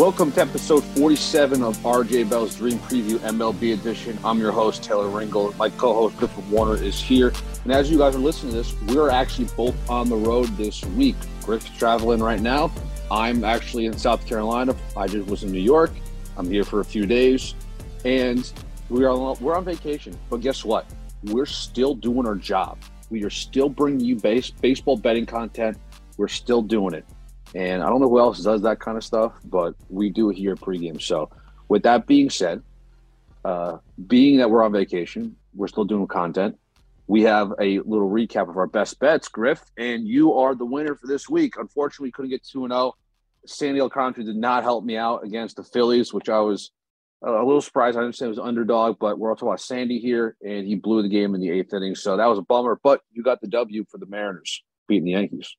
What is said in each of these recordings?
Welcome to episode 47 of RJ Bell's Dream Preview MLB Edition. I'm your host, Taylor Ringold. My co host, Griffin Warner, is here. And as you guys are listening to this, we're actually both on the road this week. Griff's traveling right now. I'm actually in South Carolina. I just was in New York. I'm here for a few days. And we are on, we're on vacation. But guess what? We're still doing our job. We are still bringing you base, baseball betting content. We're still doing it. And I don't know who else does that kind of stuff, but we do it here at pregame. So, with that being said, uh, being that we're on vacation, we're still doing content. We have a little recap of our best bets, Griff, and you are the winner for this week. Unfortunately, couldn't get 2 0. Sandy Alcantara did not help me out against the Phillies, which I was a little surprised. I understand it was underdog, but we're talking about Sandy here, and he blew the game in the eighth inning. So that was a bummer, but you got the W for the Mariners beating the Yankees.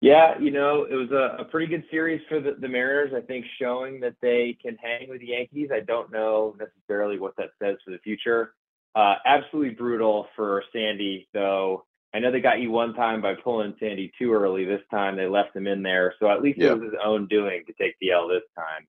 Yeah, you know, it was a, a pretty good series for the, the, Mariners. I think showing that they can hang with the Yankees. I don't know necessarily what that says for the future. Uh, absolutely brutal for Sandy, though. I know they got you one time by pulling Sandy too early. This time they left him in there, so at least yeah. it was his own doing to take the L this time.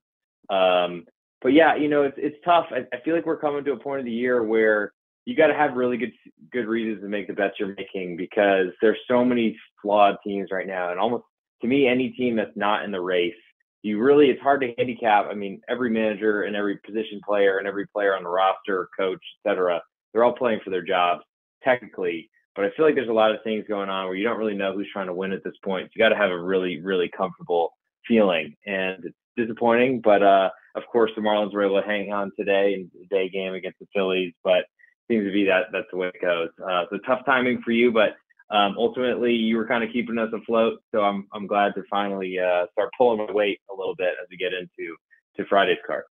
Um, but yeah, you know, it's it's tough. I, I feel like we're coming to a point of the year where you got to have really good good reasons to make the bets you're making because there's so many flawed teams right now, and almost to me, any team that's not in the race, you really it's hard to handicap. I mean, every manager and every position player and every player on the roster, coach, etc., they're all playing for their jobs technically. But I feel like there's a lot of things going on where you don't really know who's trying to win at this point. You got to have a really, really comfortable feeling, and it's disappointing. But uh, of course, the Marlins were able to hang on today in the day game against the Phillies. But seems to be that that's the way it goes. Uh, so tough timing for you, but um, ultimately you were kind of keeping us afloat. So I'm I'm glad to finally uh, start pulling my weight a little bit as we get into to Friday's card.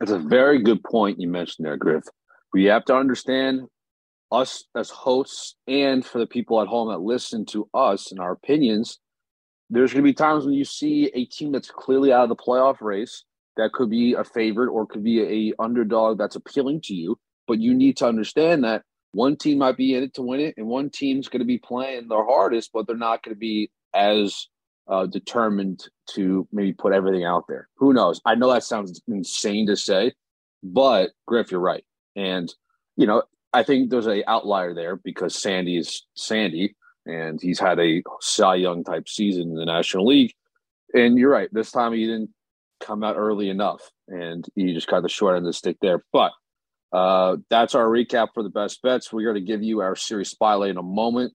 That's a very good point you mentioned there, Griff. We have to understand us as hosts and for the people at home that listen to us and our opinions. There's going to be times when you see a team that's clearly out of the playoff race that could be a favorite or could be a underdog that's appealing to you but you need to understand that one team might be in it to win it, and one team's going to be playing their hardest, but they're not going to be as uh, determined to maybe put everything out there. Who knows? I know that sounds insane to say, but Griff, you're right. And you know, I think there's a outlier there because Sandy is Sandy, and he's had a Cy Young type season in the National League. And you're right. This time he didn't come out early enough, and he just got the short end of the stick there. But uh, that's our recap for the best bets. We're going to give you our series spotlight in a moment,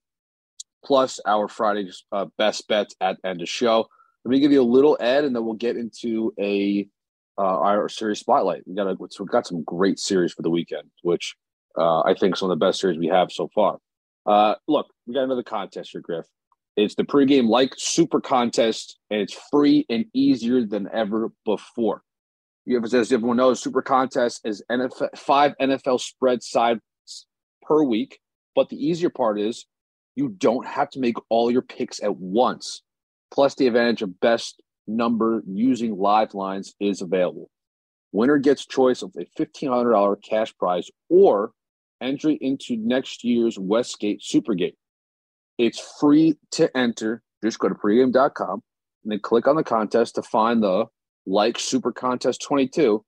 plus our Friday's uh, best bets at end of show. Let me give you a little ad, and then we'll get into a uh, our series spotlight. We got a, we've got some great series for the weekend, which uh, I think some of the best series we have so far. Uh, look, we got another contest here, Griff. It's the pregame like super contest, and it's free and easier than ever before. As everyone knows, Super Contest is NFL, five NFL spread sides per week. But the easier part is you don't have to make all your picks at once. Plus, the advantage of best number using live lines is available. Winner gets choice of a $1,500 cash prize or entry into next year's Westgate Supergate. It's free to enter. Just go to pregame.com and then click on the contest to find the like Super Contest 22,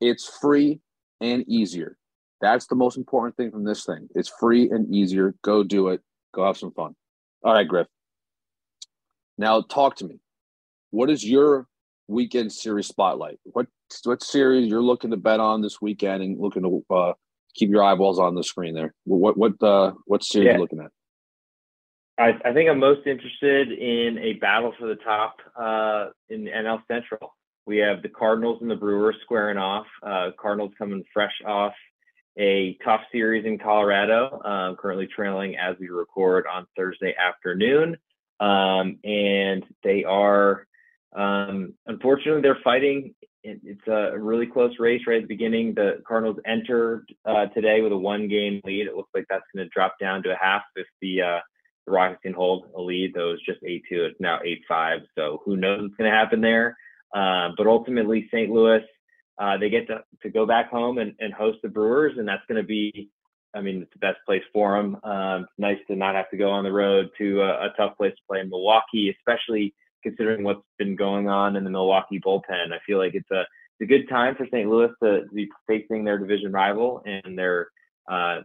it's free and easier. That's the most important thing from this thing. It's free and easier. Go do it. Go have some fun. All right, Griff. Now talk to me. What is your weekend series spotlight? What what series you're looking to bet on this weekend and looking to uh, keep your eyeballs on the screen there? What what uh, what series yeah. you looking at? I, I, think I'm most interested in a battle for the top uh, in NL Central we have the Cardinals and the Brewers squaring off. Uh, Cardinals coming fresh off a tough series in Colorado, um, currently trailing as we record on Thursday afternoon. Um, and they are, um, unfortunately, they're fighting. It's a really close race right at the beginning. The Cardinals entered uh, today with a one game lead. It looks like that's going to drop down to a half if the, uh, the Rockies can hold a lead. Though it's just 8 2. It's now 8 5. So who knows what's going to happen there. Uh, but ultimately, St. Louis, uh, they get to, to go back home and, and host the Brewers, and that's going to be, I mean, it's the best place for them. Um, nice to not have to go on the road to a, a tough place to play in Milwaukee, especially considering what's been going on in the Milwaukee bullpen. I feel like it's a it's a good time for St. Louis to, to be facing their division rival and their uh,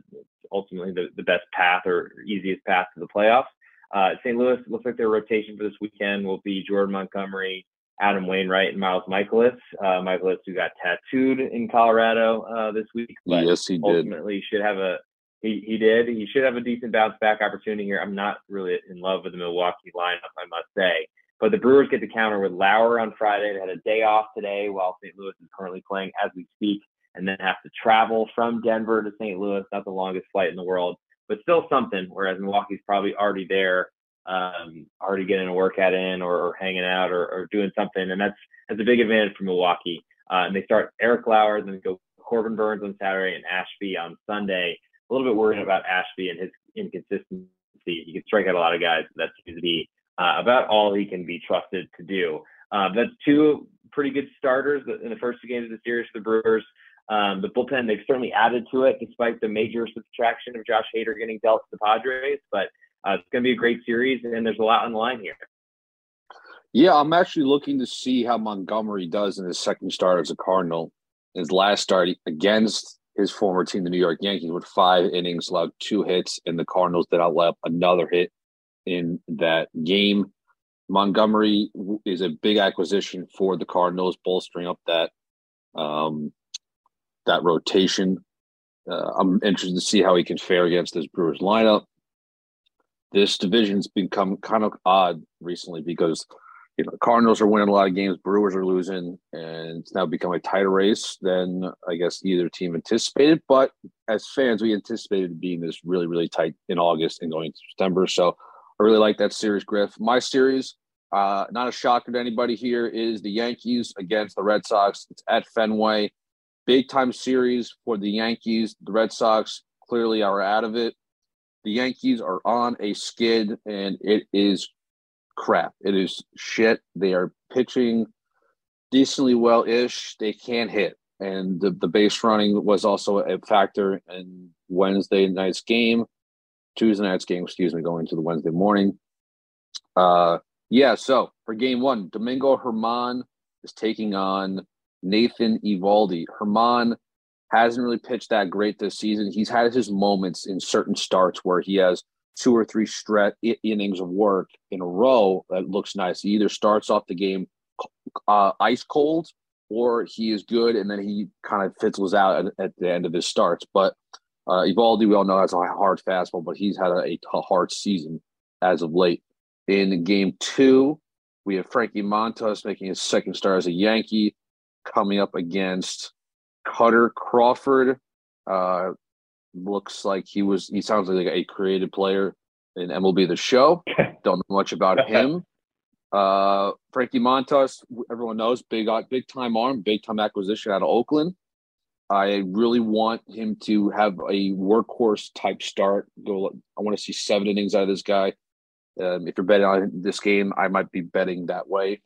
ultimately the, the best path or easiest path to the playoffs. Uh, St. Louis looks like their rotation for this weekend will be Jordan Montgomery, Adam Wainwright, and Miles Mikolas. Uh, Mikolas, who got tattooed in Colorado uh, this week, but yes, he ultimately did. should have a he, he did. He should have a decent bounce back opportunity here. I'm not really in love with the Milwaukee lineup, I must say. But the Brewers get to counter with Lauer on Friday. They had a day off today while St. Louis is currently playing as we speak, and then have to travel from Denver to St. Louis. Not the longest flight in the world, but still something. Whereas Milwaukee's probably already there, um, already getting a workout in or, or hanging out or, or, doing something, and that's that's a big advantage for Milwaukee. Uh, and they start Eric Lauer, then go Corbin Burnes on Saturday and Ashby on Sunday. A little bit worried about Ashby and his inconsistency. He can strike out a lot of guys. That seems to be uh, about all he can be trusted to do. Uh, that's two pretty good starters in the first two games of the series for the Brewers. Um, the bullpen, they've certainly added to it despite the major subtraction of Josh Hader getting dealt to the Padres. But uh, it's going to be a great series, and there's a lot on the line here. Yeah, I'm actually looking to see how Montgomery does in his second start as a Cardinal. His last start against his former team, the New York Yankees, with five innings, allowed two hits, and the Cardinals did not allow another hit in that game. Montgomery is a big acquisition for the Cardinals, bolstering up that um, that rotation. Uh, I'm interested to see how he can fare against this Brewers lineup. This division's become kind of odd recently because you know the Cardinals are winning a lot of games, Brewers are losing, and it's now become a tighter race than I guess either team anticipated. But as fans, we anticipated being this really, really tight in August and going into September. So I really like that series, Griff. My series, uh, not a shocker to anybody here, is the Yankees against the Red Sox. It's at Fenway. Big time series for the Yankees. The Red Sox clearly are out of it. The Yankees are on a skid, and it is crap. It is shit. They are pitching decently well ish. They can't hit. And the, the base running was also a factor in Wednesday night's game. Tuesday night's game, excuse me, going to the Wednesday morning. Uh, yeah, so for game one, Domingo Germán is taking on Nathan Eovaldi. Germán hasn't really pitched that great this season. He's had his moments in certain starts where he has two or three stretch innings of work in a row that looks nice. He either starts off the game uh, ice cold or he is good and then he kind of fizzles out at, at the end of his starts. But uh, Eovaldi, we all know that's a hard fastball, but he's had a, a hard season as of late. In game two, we have Frankie Montas making his second start as a Yankee, coming up against Kutter Crawford. Uh, looks like he was, he sounds like a creative player in MLB The Show. Don't know much about him. Uh, Frankie Montas, everyone knows, big, big time arm, big time acquisition out of Oakland. I really want him to have a workhorse type start. Go. I want to see seven innings out of this guy. Um, if you're betting on this game, I might be betting that way.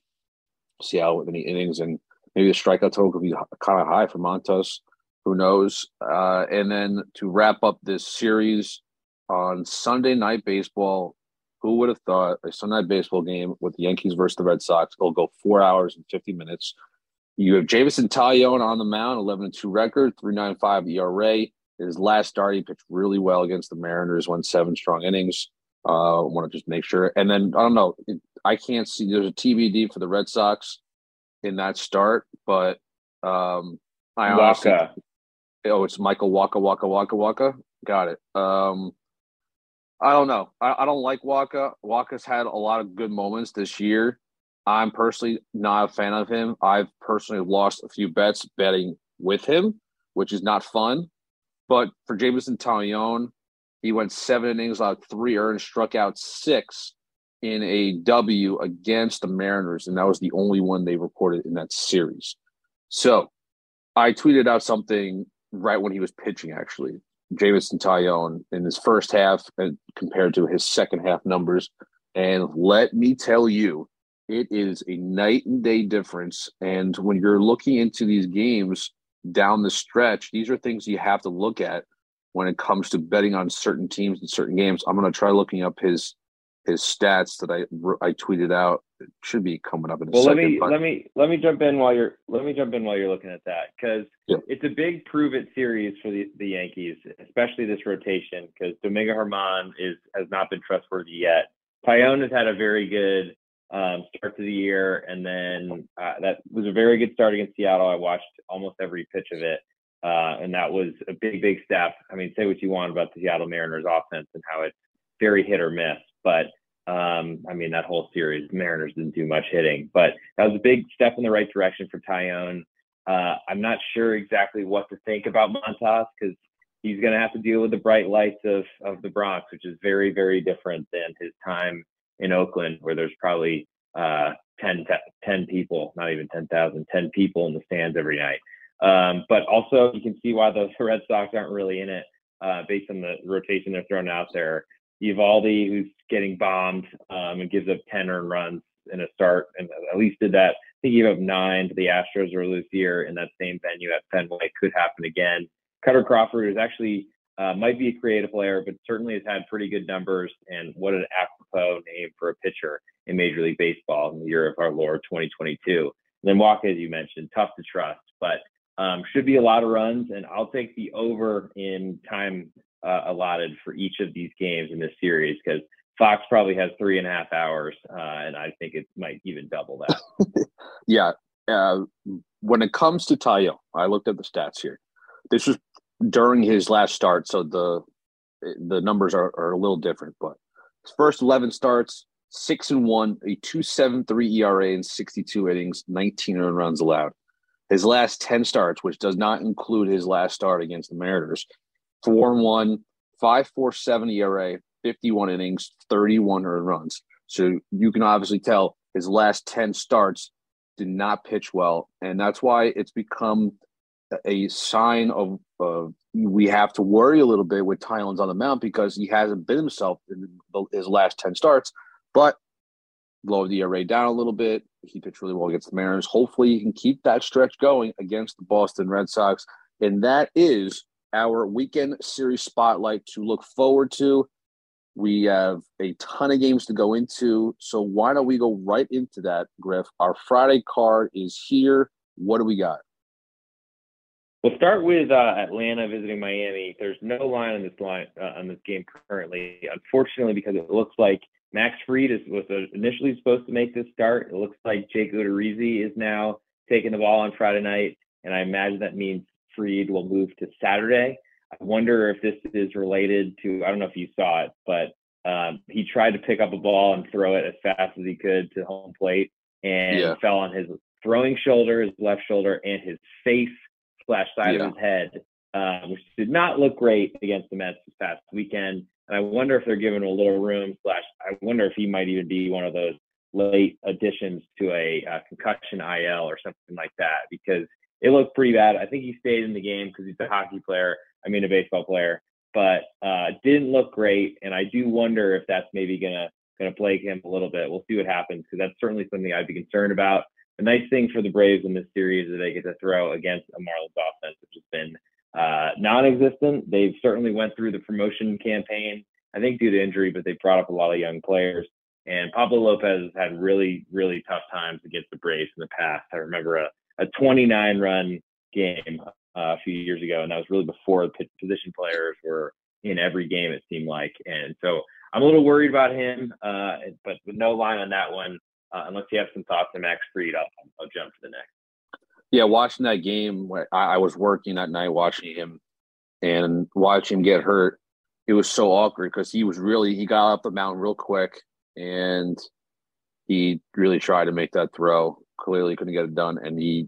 See how many innings and maybe the strikeout total could be kind of high for Montas. Who knows? Uh, and then to wrap up this series on Sunday Night Baseball, who would have thought a Sunday Night Baseball game with the Yankees versus the Red Sox will go four hours and fifty minutes? You have Jameson Taillon on the mound, 11 2 record, 395 ERA. His last start, he pitched really well against the Mariners, won seven strong innings. Uh, want to just make sure. And then, I don't know, I can't see, there's a TBD for the Red Sox in that start, but um, I honestly. Waka. Oh, it's Michael Wacha Waka Waka Waka. Got it. Um, I don't know. I, I don't like Wacha. Wacha's had a lot of good moments this year. I'm personally not a fan of him. I've personally lost a few bets betting with him, which is not fun. But for Jameson Taillon, he went seven innings, allowed three earned, struck out six in a W against the Mariners, and that was the only one they recorded in that series. So I tweeted out something right when he was pitching, actually. Jameson Taillon in his first half and compared to his second half numbers. And let me tell you, it is a night and day difference. And when you're looking into these games down the stretch, these are things you have to look at when it comes to betting on certain teams and certain games. I'm going to try looking up his his stats that I I tweeted out. It should be coming up in a well, second. let me but- let me let me jump in while you're let me jump in while you're looking at that because Yeah. it's a big prove it series for the, the Yankees, especially this rotation because Domingo Germán is has not been trustworthy yet. Taillon has had a very good um, start to the year, and then uh, that was a very good start against Seattle. I watched almost every pitch of it, uh, and that was a big, big step. I mean, say what you want about the Seattle Mariners offense and how it's very hit or miss, but um, I mean, that whole series, Mariners didn't do much hitting, but that was a big step in the right direction for Taillon. Uh, I'm not sure exactly what to think about Montas because he's going to have to deal with the bright lights of, of the Bronx, which is very, very different than his time in Oakland, where there's probably uh, 10, 10 people, not even 10,000, 10 people in the stands every night. Um, but also, you can see why the Red Sox aren't really in it uh, based on the rotation they're throwing out there. Eovaldi, who's getting bombed um, and gives up 10 earned runs in a start, and at least did that. I think he gave up nine to the Astros earlier this year in that same venue at Fenway. Could happen again. Kutter Crawford is actually uh, might be a creative player, but certainly has had pretty good numbers. And what an apropos name for a pitcher in Major League Baseball in the year of our Lord 2022. And then Wacha, as you mentioned, tough to trust, but um, should be a lot of runs. And I'll take the over in time uh, allotted for each of these games in this series because Fox probably has three and a half hours, uh, and I think it might even double that. yeah. Uh, when it comes to Taillon, I looked at the stats here. This was during his last start, so the the numbers are, are a little different. But his first eleven starts, six and one, a two seven three ERA in sixty two innings, nineteen earned runs allowed. His last ten starts, which does not include his last start against the Mariners, four and one, five four seven ERA, fifty one innings, thirty one earned runs. So you can obviously tell his last ten starts did not pitch well, and that's why it's become a sign of, we have to worry a little bit with Taillon's on the mound because he hasn't been himself in the, his last 10 starts, but lowered the ERA down a little bit. He pitched really well against the Mariners. Hopefully, he can keep that stretch going against the Boston Red Sox. And that is our weekend series spotlight to look forward to. We have a ton of games to go into. So why don't we go right into that, Griff? Our Friday card is here. What do we got? We'll start with uh, Atlanta visiting Miami. There's no line on this line uh, on this game currently, unfortunately, because it looks like Max Fried is, was initially supposed to make this start. It looks like Jake Odorizzi is now taking the ball on Friday night, and I imagine that means Fried will move to Saturday. I wonder if this is related to I don't know if you saw it, but um, he tried to pick up a ball and throw it as fast as he could to home plate, and Yeah. fell on his throwing shoulder, his left shoulder, and his face slash side Yeah. of his head, uh, which did not look great against the Mets this past weekend. And I wonder if they're giving him a little room. Slash, I wonder if he might even be one of those late additions to a uh, concussion IL or something like that because it looked pretty bad. I think he stayed in the game because he's a hockey player. I mean, a baseball player, but uh, didn't look great. And I do wonder if that's maybe gonna gonna plague him a little bit. We'll see what happens because that's certainly something I'd be concerned about. The nice thing for the Braves in this series is they get to throw against a Marlins offense, which has been uh, non-existent. They've certainly went through the promotion campaign, I think due to injury, but they brought up a lot of young players. And Pablo Lopez has had really, really tough times against the Braves in the past. I remember a, a 29 run game uh, a few years ago, and that was really before the position players were in every game, it seemed like. And so I'm a little worried about him, uh, but with no line on that one, uh, unless you have some thoughts on Max Fried, I'll, I'll jump to the next. Yeah, watching that game, I, I was working that night watching him and watching him get hurt. It was so awkward because he was really he got up the mountain real quick and he really tried to make that throw. Clearly couldn't get it done, and he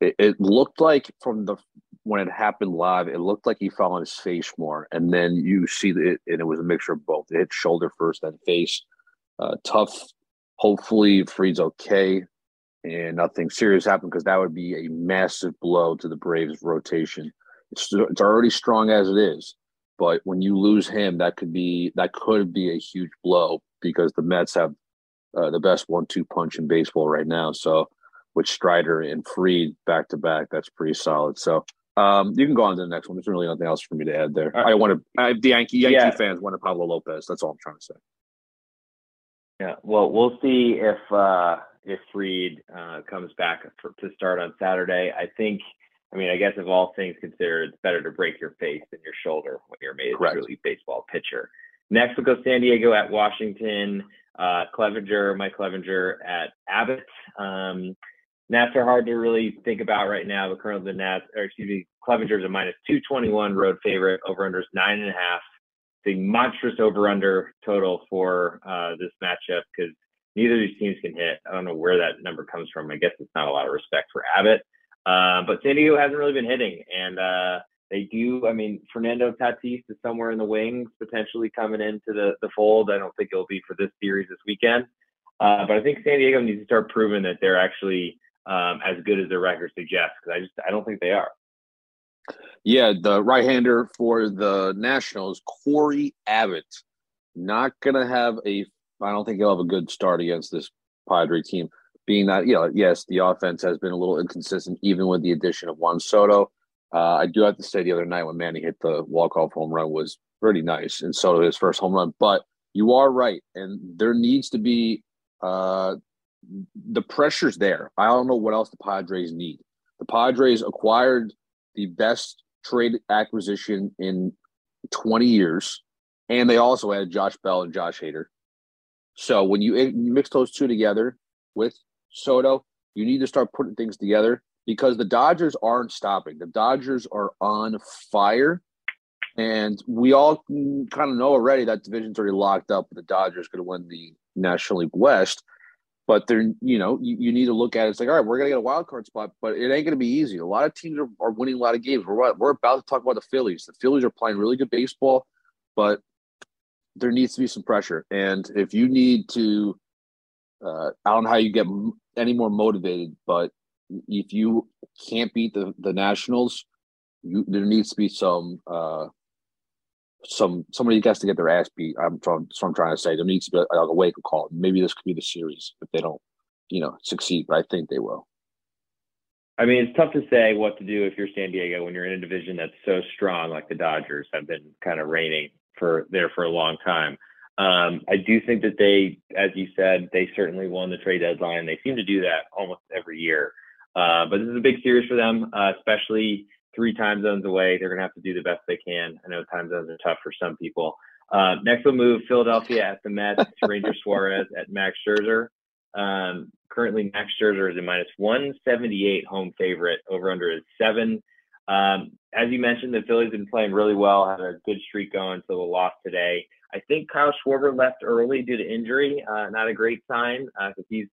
it, it looked like from the when it happened live, it looked like he fell on his face more, and then you see it, and it was a mixture of both. It hit shoulder first, then face. Uh, tough. Hopefully, Fried's okay and nothing serious happened because that would be a massive blow to the Braves rotation. It's it's already strong as it is, but when you lose him, that could be that could be a huge blow because the Mets have uh, the best one-two punch in baseball right now. So with Strider and Fried back to back, that's pretty solid. So um, you can go on to the next one. There's really nothing else for me to add there. Right. I want to. I, the Yankee Yankee Yeah. fans wanted Pablo Lopez. That's all I'm trying to say. Yeah, well, we'll see if uh, if Fried uh, comes back for, to start on Saturday. I think, I mean, I guess of all things considered, it's better to break your face than your shoulder when you're Major League Baseball pitcher. Next, we'll go San Diego at Washington. Uh, Clevinger, Mike Clevinger at Abbott. Um, Nats are hard to really think about right now, but currently the Nats, or excuse me, Clevinger's a minus 221 road favorite. Over under is nine and a half. The monstrous over under total for uh, this matchup because neither of these teams can hit. I don't know where that number comes from. I guess it's not a lot of respect for Abbott. Uh, but San Diego hasn't really been hitting, and uh, they do. I mean, Fernando Tatis is somewhere in the wings, potentially coming into the, the fold. I don't think it'll be for this series this weekend. Uh, but I think San Diego needs to start proving that they're actually um, as good as their record suggests. Because I just I don't think they are. Yeah, the right-hander for the Nationals, Cory Abbott, not gonna have a. I don't think he'll have a good start against this Padre team. Being that, you know, yes, the offense has been a little inconsistent, even with the addition of Juan Soto. Uh, I do have to say, the other night when Manny hit the walk-off home run was pretty nice, and Soto his first home run. But you are right, and there needs to be uh, the pressure's there. I don't know what else the Padres need. The Padres acquired the best trade acquisition in 20 years, and they also had Josh Bell and Josh Hader. So when you mix those two together with Soto, you need to start putting things together because the Dodgers aren't stopping. The Dodgers are on fire. And we all kind of know already that division's already locked up. The Dodgers going to win the National League West. But they're, you know, you, you need to look at it. It's like, all right, we're going to get a wild card spot, but it ain't going to be easy. A lot of teams are, are winning a lot of games. We're, we're about to talk about the Phillies. The Phillies are playing really good baseball, but there needs to be some pressure. And if you need to, uh, I don't know how you get any more motivated, but if you can't beat the, the Nationals, you, there needs to be some uh, some somebody has to get their ass beat. I'm trying. That's what I'm trying to say. There needs to be a, a wake up call. Maybe this could be the series if they don't, you know, succeed. But I think they will. I mean, it's tough to say what to do if you're San Diego when you're in a division that's so strong, like the Dodgers have been kind of reigning for there for a long time. Um, I do think that they, as you said, they certainly won the trade deadline. They seem to do that almost every year. Uh, but this is a big series for them, uh, especially three time zones away. They're going to have to do the best they can. I know time zones are tough for some people. Uh, next, we'll move Philadelphia at the Mets, Ranger Suarez at Max Scherzer. Um, currently, Max Scherzer is a minus 178 home favorite. Over under is seven. Um, as you mentioned, the Phillies have been playing really well, had a good streak going, so a loss today. I think Kyle Schwarber left early due to injury. Uh, not a great sign because uh, he's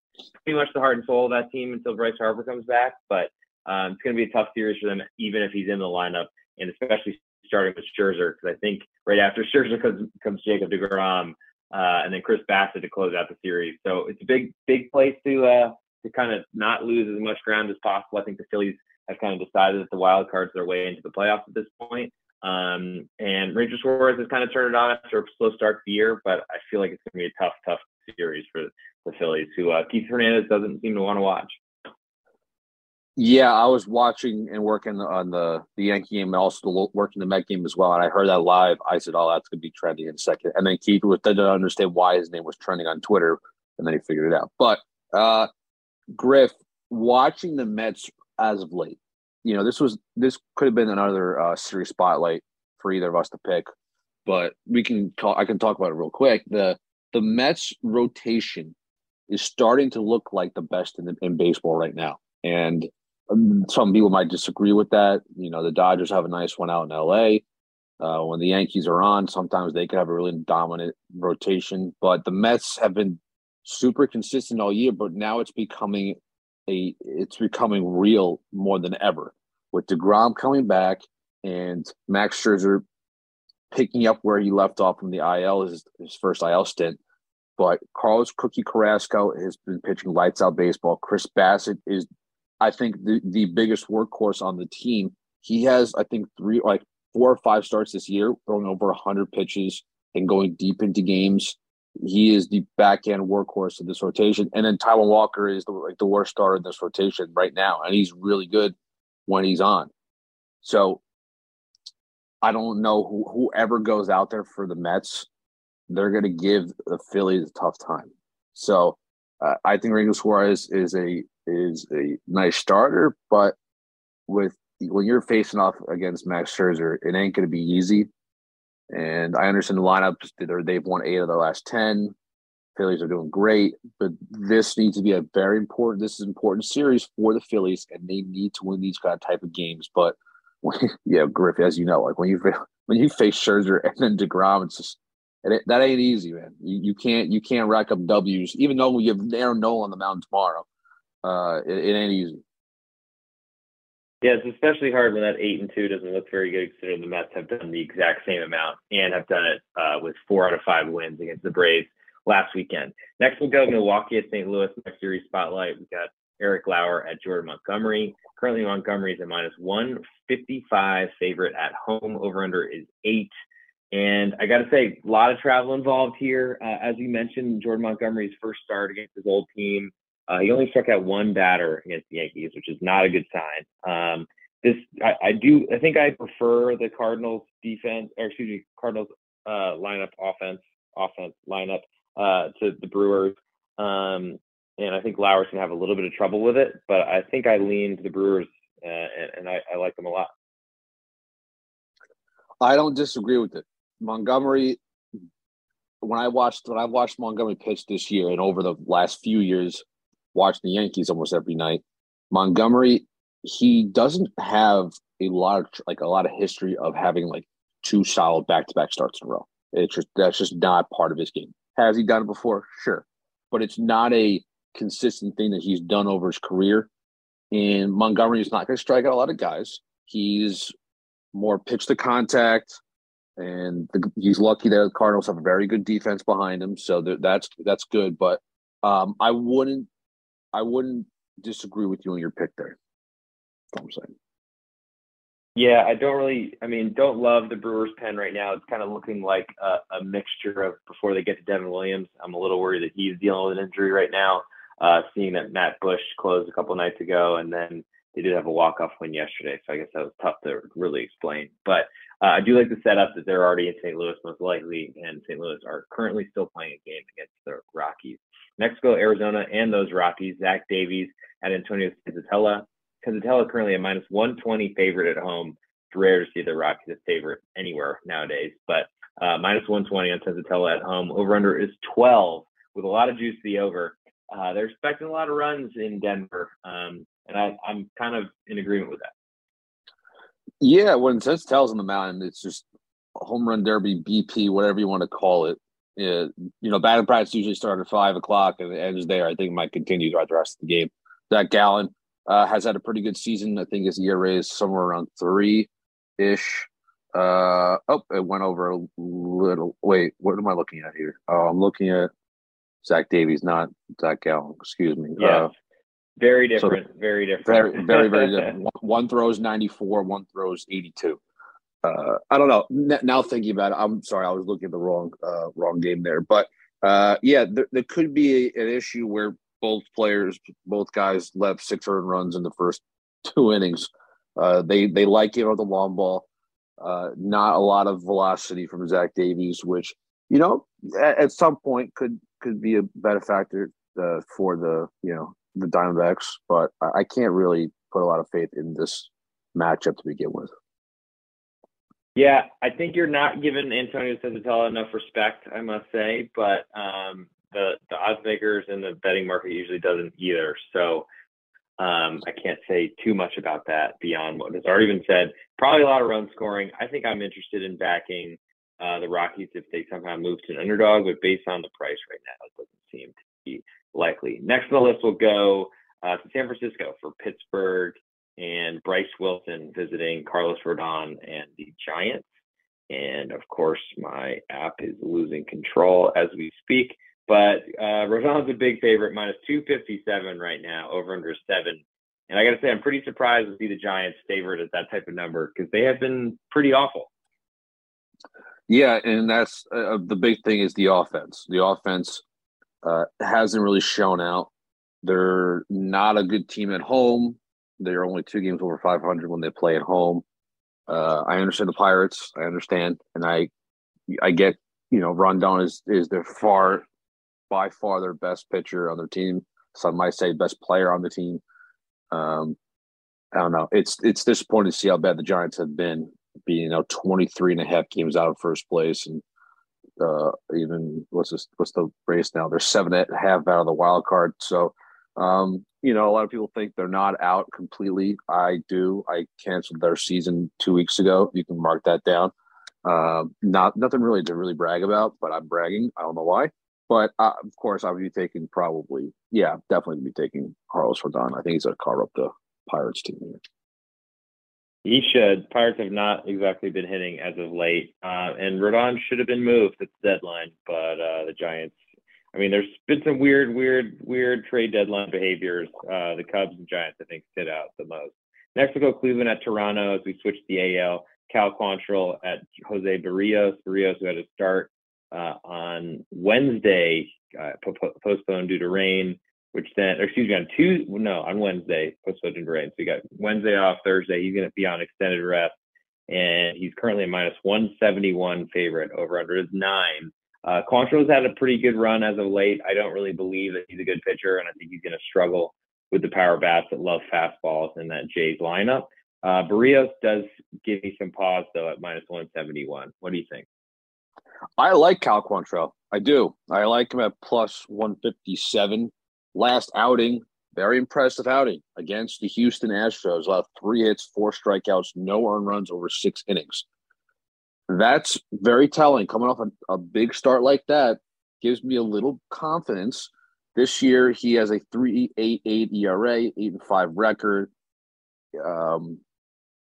pretty much the heart and soul of that team until Bryce Harper comes back. But um, it's going to be a tough series for them, even if he's in the lineup, and especially starting with Scherzer, because I think right after Scherzer comes, comes Jacob deGrom, uh, and then Chris Bassitt to close out the series. So it's a big, big place to uh, to kind of not lose as much ground as possible. I think the Phillies have kind of decided that the wild cards their way into the playoffs at this point. Um, and Ranger Suarez has kind of turned it on after a slow start to the year, but I feel like it's going to be a tough, tough series for the Phillies, who uh, Keith Hernandez doesn't seem to want to watch. Yeah, I was watching and working on the the Yankee game and also working the Met game as well. And I heard that live. I said, "Oh, that's going to be trending in a second. And then Keith was didn't understand why his name was trending on Twitter, and then he figured it out. But uh, Griff, watching the Mets as of late, you know, this was this could have been another uh, series spotlight for either of us to pick, but we can talk. I can talk about it real quick. the The Mets rotation is starting to look like the best in, in baseball right now, and um, some people might disagree with that. You know, the Dodgers have a nice one out in L.A. Uh, when the Yankees are on, sometimes they could have a really dominant rotation, but the Mets have been super consistent all year. But now it's becoming a it's becoming real more than ever with deGrom coming back and Max Scherzer picking up where he left off from the IL his, his first IL stint. But Carlos Cookie Carrasco has been pitching lights out baseball. Chris Bassitt is, I think, the, the biggest workhorse on the team. He has, I think, three like four or five starts this year, throwing over hundred pitches and going deep into games he is the back end workhorse of this rotation. And then Taijuan Walker is the, like the worst starter in this rotation right now, and he's really good when he's on. So I don't know who, whoever goes out there for the Mets, they're going to give the Phillies a tough time. So uh, I think Ranger Suarez is a is a nice starter, but with when you're facing off against Max Scherzer, it ain't going to be easy. And I understand the lineups; they've won eight of the last ten. Phillies are doing great, but this needs to be a very important. This is an important series for the Phillies, and they need to win these kind of type of games. But when, yeah, Griff, as you know, like when you when you face Scherzer and then deGrom, it's just it, that ain't easy, man. You, you can't you can't rack up W's, even though you have Aaron Nola on the mound tomorrow. Uh, it, it ain't easy. Yeah, it's especially hard when that eight and two doesn't look very good, considering the Mets have done the exact same amount and have done it uh, with four out of five wins against the Braves last weekend. Next, we'll go Milwaukee at St. Louis. Next series spotlight, we've got Eric Lauer at Jordan Montgomery. Currently, Montgomery is a minus 155 favorite at home. Over under is eight. And I got to say, a lot of travel involved here. Uh, as you mentioned, Jordan Montgomery's first start against his old team uh, he only struck out one batter against the Yankees, which is not a good sign. Um, this I, I, do I think I prefer the Cardinals defense or excuse me Cardinals uh, lineup offense offense lineup uh, to the Brewers. Um, and I think Lauer's gonna have a little bit of trouble with it, but I think I lean to the Brewers uh, and, and I, I like them a lot. I don't disagree with it. Montgomery, when I watched when I watched Montgomery pitch this year and over the last few years, watching the Yankees almost every night. Montgomery, he doesn't have a lot of like a lot of history of having like two solid back to back starts in a row. It's just that's just not part of his game. Has he done it before? Sure, but it's not a consistent thing that he's done over his career. And Montgomery is not going to strike out a lot of guys. He's more pitch to contact, and the, he's lucky that the Cardinals have a very good defense behind him, so that's that's good. But um, I wouldn't I wouldn't disagree with you on your pick there. That's I'm saying. Yeah, I don't really. I mean, don't love the Brewers pen right now. It's kind of looking like a, a, mixture of before they get to Devin Williams. I'm a little worried that he's dealing with an injury right now. Uh, seeing that Matt Bush closed a couple nights ago, and then they did have a walk off win yesterday, so I guess that was tough to really explain. But uh, I do like the setup that they're already in St. Louis, most likely, and St. Louis are currently still playing a game against the Rockies. Mexico, Arizona, and those Rockies. Zach Davies at Antonio Senzatela. Senzatela currently a minus 120 favorite at home. It's rare to see the Rockies a favorite anywhere nowadays, but uh, minus 120 on Senzatela at home. Over under is 12 with a lot of juice to the over. Uh, they're expecting a lot of runs in Denver, um, and I, am kind of in agreement with that. Yeah, when Senzatela's on the mountain, it's just home run derby, BP, whatever you want to call it you know, batting practice usually start at five o'clock and it ends there. I think it might continue throughout the rest of the game. Zac Gallen uh, has had a pretty good season. I think his ERA is somewhere around three ish. Uh, oh, it went over a little. Wait, what am I looking at here? Oh, I'm looking at Zach Davies, not Zac Gallen. Excuse me. Yeah. Uh, very different. So very different. Very, very, very different. One, one throws 94, one throws 82 uh, I don't know. now thinking about it, I'm sorry, I was looking at the wrong uh, wrong game there. But uh, yeah, there, there could be an issue where both players, both guys, left six earned runs in the first two innings. Uh, they they like you know the long ball. Uh, not a lot of velocity from Zach Davies, which you know at, at some point could could be a better factor uh, for the you know the Diamondbacks. But I, I can't really put a lot of faith in this matchup to begin with. Yeah, I think you're not giving Antonio Senzatela enough respect, I must say, but um, the the odds makers and the betting market usually doesn't either. So um, I can't say too much about that beyond what has already been said. Probably a lot of run scoring. I think I'm interested in backing uh, the Rockies if they somehow move to an underdog, but based on the price right now, it doesn't seem to be likely. Next on the list, we'll go uh, to San Francisco for Pittsburgh and Bryce Wilson visiting Carlos Rodon and the Giants. And of course, my app is losing control as we speak. But uh, Rodon's a big favorite, minus 257 right now, over under seven. And I got to say, I'm pretty surprised to see the Giants favored at that type of number because they have been pretty awful. Yeah, and that's uh, the big thing is the offense. The offense uh, hasn't really shown out. They're not a good team at home. They're only two games over 500 when they play at home. Uh, I understand the Pirates. I understand, and I, I get you know Rodon is is the far by far their best pitcher on their team. Some might say best player on the team. Um, I don't know. It's it's disappointing to see how bad the Giants have been, being you know 23 and a half games out of first place, and uh, even what's this? What's the race now? They're seven and a half out of the wild card. So, um, you know, a lot of people think they're not out completely. I do. I canceled their season two weeks ago. You can mark that down. Uh, not nothing really to really brag about, but I'm bragging. I don't know why. But uh, of course, I would be taking probably, yeah, definitely be taking Carlos Rodon. I think he's going to carve up the Pirates team here. He should. Pirates have not exactly been hitting as of late, uh, and Rodon should have been moved at the deadline, but uh, the Giants. I mean, there's been some weird, weird, weird trade deadline behaviors. Uh, the Cubs and Giants, I think, sit out the most. Next, we'll go Cleveland at Toronto as we switch the AL. Cal Quantrill at Jose Berrios. Berrios, who had to start uh, on Wednesday, uh, po- postponed due to rain, which then, excuse me, on Tuesday, no, on Wednesday, postponed due to rain. So you got Wednesday off, Thursday. He's going to be on extended rest, and he's currently a minus 171 favorite over under his nine. Uh, Quantrill's had a pretty good run as of late. I don't really believe that he's a good pitcher, and I think he's going to struggle with the power bats that love fastballs in that Jays lineup. Uh, Berrios does give me some pause though at minus 171. What do you think? I like Cal Quantrill. I do. I like him at plus 157. Last outing, very impressive outing against the Houston Astros. Allowed three hits, four strikeouts, no earned runs over six innings. That's very telling. Coming off a, a big start like that gives me a little confidence. This year, he has a 3.88 ERA, 8 and 5 record. Um,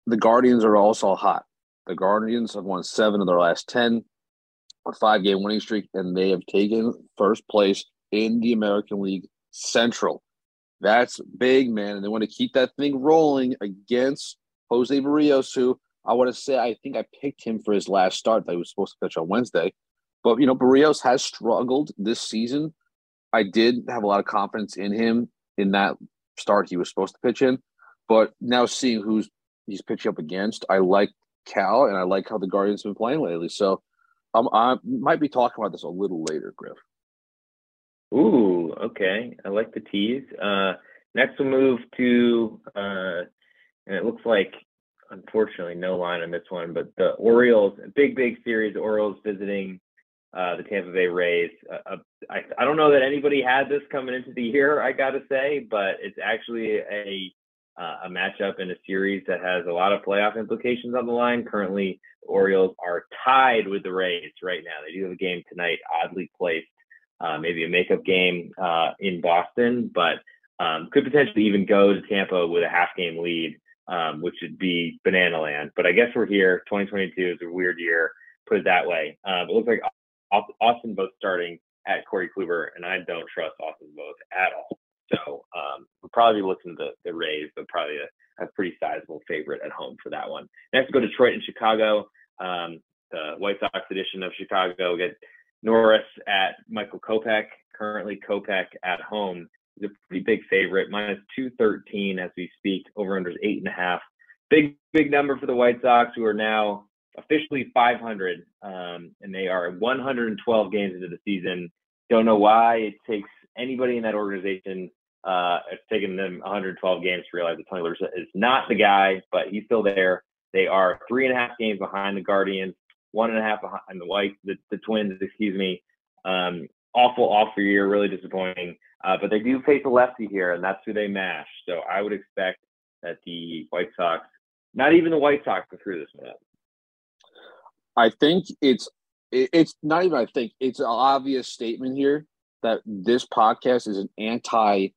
the Guardians are also hot. The Guardians have won seven of their last 10, a five game winning streak, and they have taken first place in the American League Central. That's big, man. And they want to keep that thing rolling against Jose Berrios, who I want to say I think I picked him for his last start that he was supposed to pitch on Wednesday. But, you know, Berrios has struggled this season. I did have a lot of confidence in him in that start he was supposed to pitch in. But now seeing who's he's pitching up against. I like Cal, and I like how the Guardians have been playing lately. So um, I might be talking about this a little later, Griff. Ooh, okay. I like the tease. Uh, next, we'll move to, uh, and it looks like, unfortunately, no line on this one, but the Orioles, big, big series. Orioles visiting uh, the Tampa Bay Rays. Uh, uh, I, I don't know that anybody had this coming into the year, I got to say, but it's actually a uh, a matchup in a series that has a lot of playoff implications on the line. Currently, the Orioles are tied with the Rays right now. They do have a game tonight, oddly placed, uh, maybe a makeup game uh, in Boston, but um, could potentially even go to Tampa with a half game lead, um, which would be banana land. But I guess we're here. 2022 is a weird year, put it that way. Uh, it looks like Austin Voth starting at Corey Kluber, and I don't trust Austin Voth at all. So um, we'll probably be looking the, the Rays, but probably a, a, pretty sizable favorite at home for that one. Next, go Detroit and Chicago. Um, the White Sox edition of Chicago get Norris at Michael Kopech. Currently, Kopech at home a pretty big favorite, minus 213 as we speak. Over under is eight and a half. Big, big number for the White Sox, who are now officially 500, um, and they are 112 games into the season. Don't know why it takes anybody in that organization. Uh, it's taken them 112 games to realize that Tony La Russa is not the guy, but he's still there. They are three and a half games behind the Guardians, one and a half behind the White, the, the Twins, excuse me. Um, awful, awful year, really disappointing. Uh, but they do face a lefty here, and that's who they mash. So I would expect that the White Sox, not even the White Sox, go through this one. I think it's it's not even. I think it's an obvious statement here that this podcast is an anti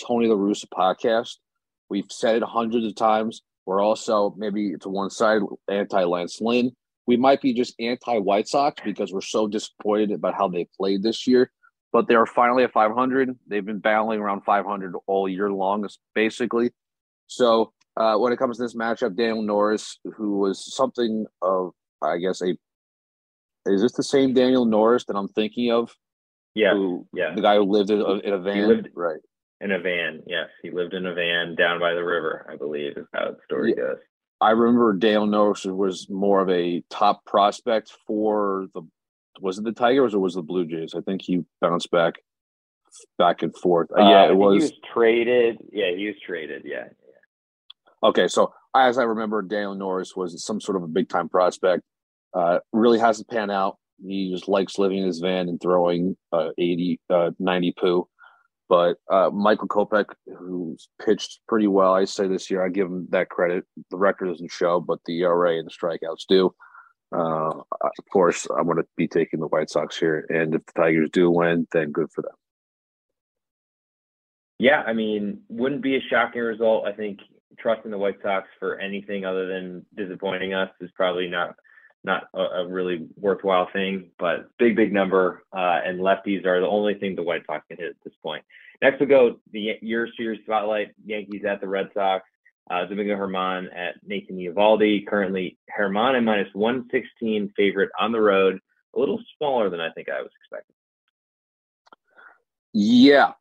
Tony La Russa podcast. We've said it hundreds of times. We're also maybe to one side anti Lance Lynn. We might be just anti White Sox because we're so disappointed about how they played this year. But they are finally at 500. They've been battling around 500 all year long, basically. So uh, when it comes to this matchup, Daniel Norris, who was something of, I guess, a is this the same Daniel Norris that I'm thinking of yeah, who, yeah. The guy who lived in a, in a van, lived right? In a van, yes, he lived in a van down by the river. I believe is how the story yeah. goes. I remember Daniel Norris was more of a top prospect for the was it the Tigers or was it the Blue Jays? I think he bounced back. back and forth. Uh, yeah, it was. He was traded. Yeah, he was traded. Yeah. yeah. Okay, so as I remember, Daniel Norris was some sort of a big time prospect. Uh, really hasn't pan out. He just likes living in his van and throwing uh, 80, uh, 90 poo. But uh, Michael Kopech, who's pitched pretty well, I say this year, I give him that credit. The record doesn't show, but the ERA and the strikeouts do. Uh, of course, I'm going to be taking the White Sox here, and if the Tigers do win, then good for them. Yeah, I mean, wouldn't be a shocking result. I think trusting the White Sox for anything other than disappointing us is probably not not a, a really worthwhile thing. But big, big number, uh, and lefties are the only thing the White Sox can hit at this point. Next, we'll go the year series spotlight: Yankees at the Red Sox. Uh, Domingo Germán at Nathan Eovaldi. Currently, Germán at minus 116 favorite on the road. A little smaller than I think I was expecting. Yeah,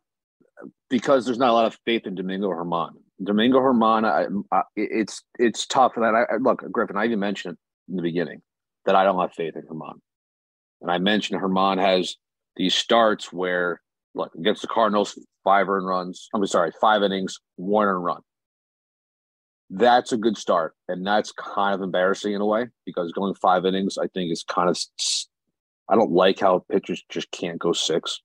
because there's not a lot of faith in Domingo Germán. Domingo Germán, I, I, it's it's tough. And I, I, look, Griffin, I even mentioned in the beginning that I don't have faith in Germán. and I mentioned Germán has these starts where, look, against the Cardinals, five earned runs. I'm sorry, five innings, one earned run. That's a good start, and that's kind of embarrassing in a way because going five innings, I think, is kind of. I don't like how pitchers just can't go six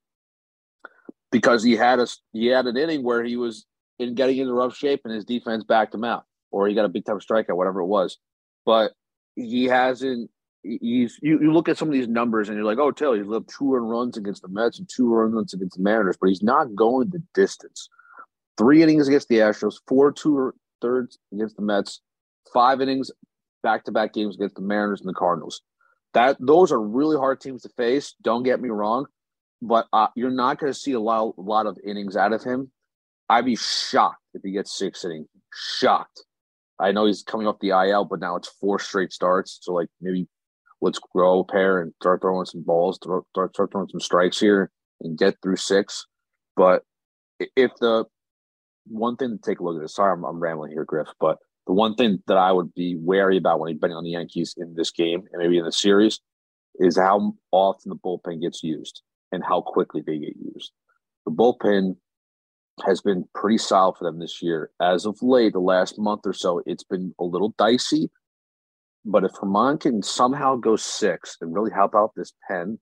because he had a he had an inning where he was in getting into rough shape and his defense backed him out, or he got a big time strikeout, whatever it was. But he hasn't. He's you, you look at some of these numbers and you're like, oh, Taylor, he's lived two run runs against the Mets and two run runs against the Mariners, but he's not going the distance. Three innings against the Astros, four two thirds against the Mets, five innings back to back games against the Mariners and the Cardinals. That those are really hard teams to face. Don't get me wrong, but uh, you're not going to see a lot, a lot of innings out of him. I'd be shocked if he gets six innings. Shocked. I know he's coming off the IL, but now it's four straight starts. So like maybe let's grow a pair and start throwing some balls, start start throwing some strikes here and get through six. But if the one thing to take a look at this, sorry, I'm, I'm rambling here, Griff, but the one thing that I would be wary about when betting on the Yankees in this game and maybe in the series is how often the bullpen gets used and how quickly they get used. The bullpen has been pretty solid for them this year. As of late, the last month or so, it's been a little dicey. But if Germán can somehow go six and really help out this pen,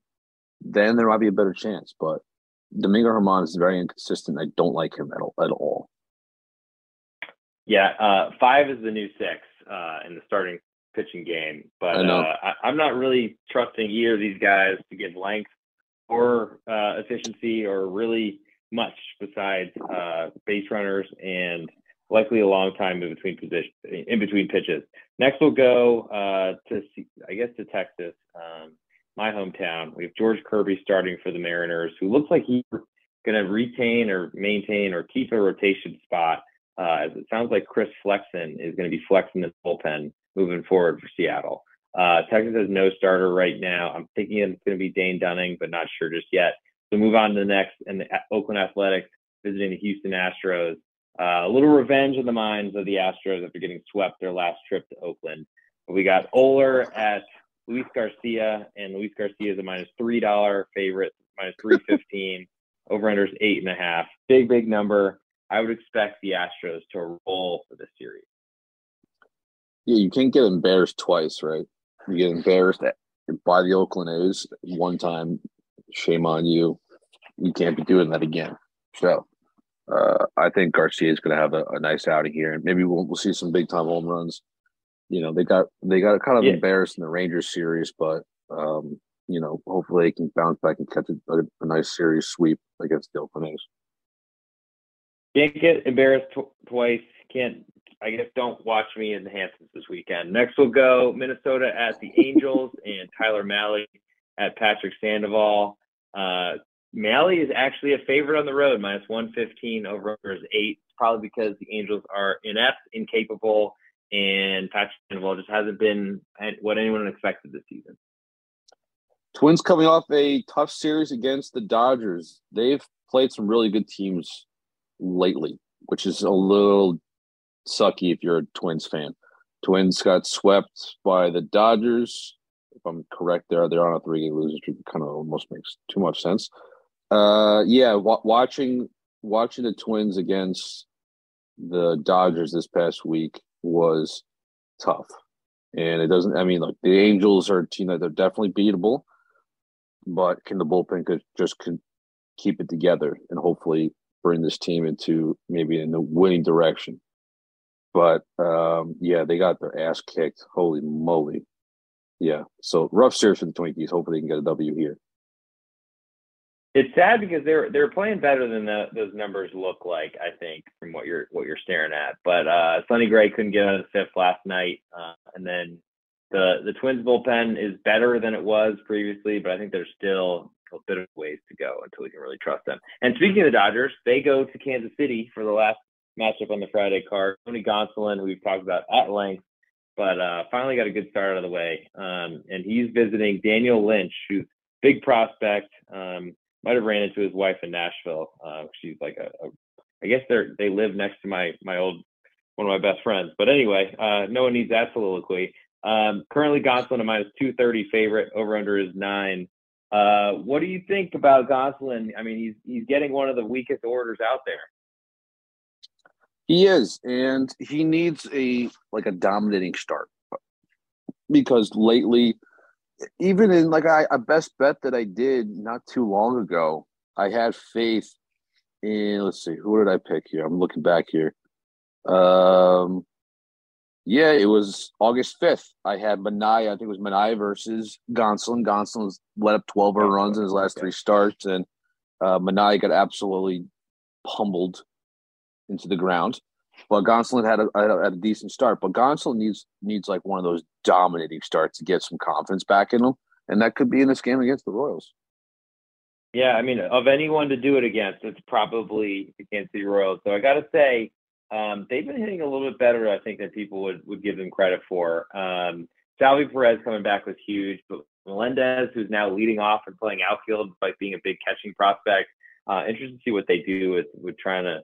then there might be a better chance. But Domingo Germán is very inconsistent. I don't like him at all. At all. Yeah, uh, five is the new six uh, in the starting pitching game, but I uh, I, am not really trusting either of these guys to give length or uh, efficiency or really much besides uh, base runners and likely a long time in between position in between pitches. Next, we'll go uh, to I guess to Texas, um, my hometown. We have George Kirby starting for the Mariners, who looks like he's going to retain or maintain or keep a rotation spot. Uh, as it sounds like Chris Flexen is going to be flexing the bullpen moving forward for Seattle. Uh, Texas has no starter right now. I'm thinking it's going to be Dane Dunning, but not sure just yet. So move on to the next, and the Oakland Athletics visiting the Houston Astros. Uh, a little revenge in the minds of the Astros after getting swept their last trip to Oakland. We got Oller at Luis Garcia, and Luis Garcia is a minus three dollar favorite, minus three fifteen. Over under is eight and a half. Big, big number. I would expect the Astros to roll for this series. Yeah, you can't get embarrassed twice, right? You get embarrassed by the Oakland A's one time, shame on you. You can't be doing that again. So uh, I think Garcia is going to have a, a, nice outing here, and maybe we'll, we'll see some big time home runs. You know, they got they got kind of yeah. embarrassed in the Rangers series, but um, you know, hopefully they can bounce back and catch a, a, a nice series sweep against the Oakland A's. Can't get embarrassed tw- twice. Can't I guess don't watch me in the Hamptons this weekend. Next we'll go Minnesota at the Angels and Tyler Mahle at Patrick Sandoval. Uh, Mahle is actually a favorite on the road, minus 115 over is eight, probably because the Angels are inept, incapable, and Patrick Sandoval just hasn't been what anyone expected this season. Twins coming off a tough series against the Dodgers. They've played some really good teams lately, which is a little sucky if you're a Twins fan. Twins got swept by the Dodgers. If I'm correct, there they're on a three-game losing streak. Kind of almost makes too much sense. Uh, yeah, w- watching watching the Twins against the Dodgers this past week was tough, and it doesn't. I mean, like the Angels are a team that they're definitely beatable, but can the bullpen could just can keep it together and hopefully bring this team into maybe in the winning direction. But um, yeah, they got their ass kicked. Holy moly! Yeah, so rough series for the Twinkies. Hopefully, they can get a W here. It's sad because they're they're playing better than the, those numbers look like. I think from what you're what you're staring at. But uh, Sonny Gray couldn't get out of the fifth last night, uh, and then the the Twins bullpen is better than it was previously. But I think there's still a bit of ways to go until we can really trust them. And speaking of the Dodgers, they go to Kansas City for the last matchup on the Friday card. Tony Gonsolin, who we've talked about at length, but uh, finally got a good start out of the way. Um, and he's visiting Daniel Lynch, who's big prospect. Um, might have ran into his wife in Nashville. Uh, she's like a, a, I guess they're they live next to my my old one of my best friends. But anyway, uh, no one needs that soliloquy. Um, currently, Gonsolin a minus two thirty favorite. Over under is nine. Uh, what do you think about Gonsolin? I mean, he's he's getting one of the weakest orders out there. He is, and he needs a like a dominating start because lately even in like I, a best bet that I did not too long ago, I had faith in. Let's see, who did I pick here? I'm looking back here. Um, yeah, it was August 5th. I had Manaea. I think it was Manaea versus Gonsolin. Gonsolin let up 12 earned runs in his last three starts, and uh, Manaea got absolutely pummeled into the ground. But Gonsolin had a, had a decent start. But Gonsolin needs needs like one of those dominating starts to get some confidence back in him, and that could be in this game against the Royals. Yeah, I mean, of anyone to do it against, it's probably the Kansas City Royals. So I got to say, um, they've been hitting a little bit better, I think, than people would would give them credit for. Um, Salvy Perez coming back was huge, but Melendez, who's now leading off and playing outfield, like being a big catching prospect. Uh, interested to see what they do with with trying to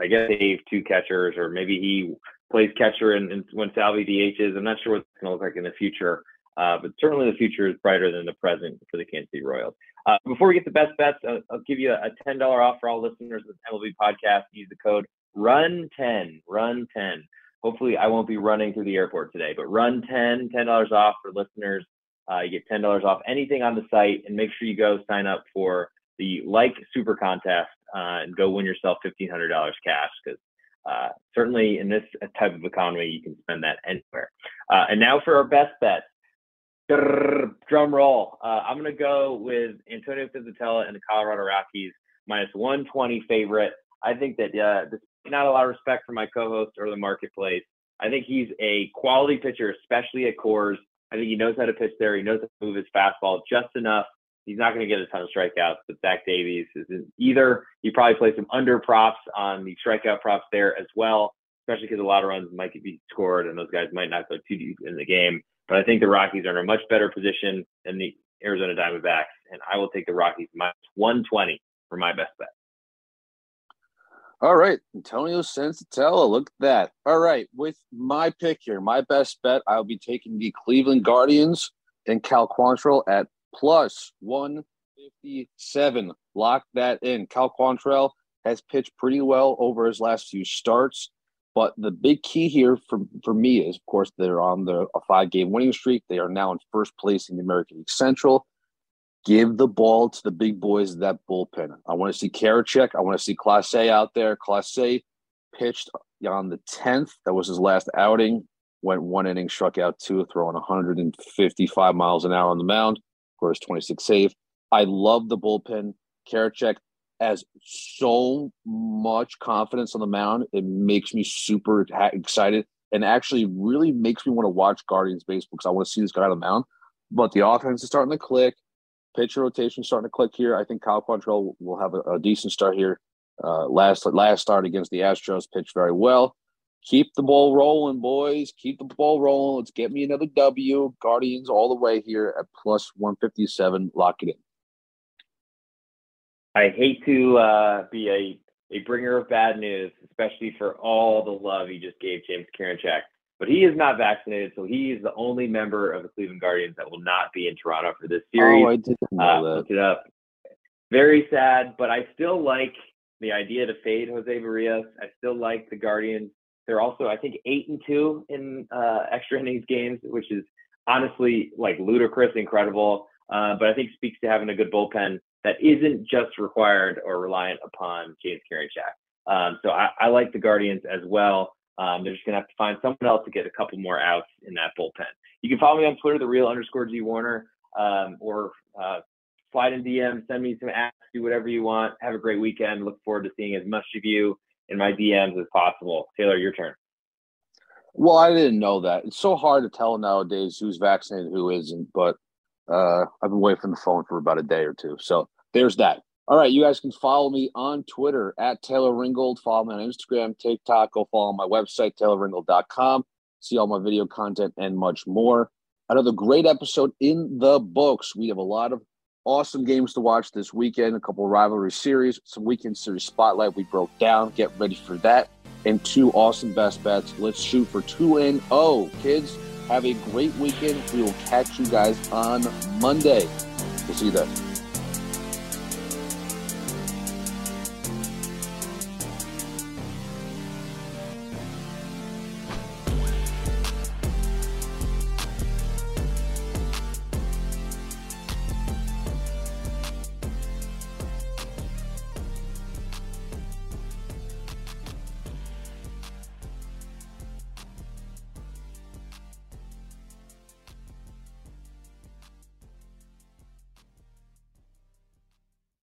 I guess save two catchers, or maybe he plays catcher and, when Salvy DHs. I'm not sure what it's going to look like in the future, uh, but certainly the future is brighter than the present for the Kansas City Royals. Uh, before we get the best bets, I'll, I'll give you a, a $10 off for all listeners of the MLB podcast. Use the code RUN10, RUN10. Hopefully, I won't be running through the airport today, but RUN10, $10 off for listeners. Uh, you get $10 off anything on the site, and make sure you go sign up for the Like Super Contest uh, and go win yourself $1,500 cash because uh, certainly in this type of economy, you can spend that anywhere. Uh, and now for our best bet. Drum roll. Uh, I'm going to go with Antonio Senzatela and the Colorado Rockies minus 120 favorite. I think that uh, not a lot of respect for my co-host or the marketplace. I think he's a quality pitcher, especially at Coors. I think he knows how to pitch there. He knows how to move his fastball just enough He's not going to get a ton of strikeouts, but Zach Davies isn't either you probably play some under props on the strikeout props there as well, especially because a lot of runs might be scored and those guys might not go too deep in the game. But I think the Rockies are in a much better position than the Arizona Diamondbacks, and I will take the Rockies minus 120 for my best bet. All right, Antonio Senzatela, look at that. All right, with my pick here, my best bet, I'll be taking the Cleveland Guardians and Cal Quantrill at plus 157. Lock that in. Cal Quantrill has pitched pretty well over his last few starts. But the big key here for, for me is, of course, they're on the a five game winning streak. They are now in first place in the American League Central. Give the ball to the big boys of that bullpen. I want to see Karinchak. I want to see Clase out there. Clase pitched on the 10th. That was his last outing. Went one inning, struck out two, throwing 155 miles an hour on the mound course, 26 save. I love the bullpen. Karinchak has so much confidence on the mound. It makes me super excited and actually really makes me want to watch Guardians baseball because I want to see this guy on the mound. But the offense is starting to click. Pitcher rotation starting to click here. I think Kyle Quantrill will have a, a decent start here. Uh, last last start against the Astros pitched very well keep the ball rolling, boys. Keep the ball rolling. Let's get me another W. Guardians all the way here at plus 157. Lock it in. I hate to uh, be a, a bringer of bad news, especially for all the love you just gave James Karinchak. But he is not vaccinated, so he is the only member of the Cleveland Guardians that will not be in Toronto for this series. Oh, I didn't know uh, it up. very sad, but I still like the idea to fade Jose Berrios. I still like the Guardians. They're also, I think, eight and two in uh, extra innings games, which is honestly like ludicrous, incredible. Uh, but I think speaks to having a good bullpen that isn't just required or reliant upon James Karinchak. Um, so I, I, like the Guardians as well. Um, they're just gonna have to find someone else to get a couple more outs in that bullpen. You can follow me on Twitter, the real underscore G Warner, um, or uh, slide in DM, send me some apps, do whatever you want. Have a great weekend. Look forward to seeing as much of you in my DMs as possible. Taylor, your turn. Well, I didn't know that. It's so hard to tell nowadays who's vaccinated, who isn't. But uh, I've been waiting from the phone for about a day or two. So there's that. All right, you guys can follow me on Twitter at Taylor Ringold. Follow me on Instagram, TikTok. Go follow my website, taylorringold.com. See all my video content and much more. Another great episode in the books. We have a lot of awesome games to watch this weekend, a couple rivalry series, some weekend series spotlight we broke down. Get ready for that. And two awesome best bets. Let's shoot for 2 and 0. Kids, have a great weekend. We will catch you guys on Monday. We'll see you then.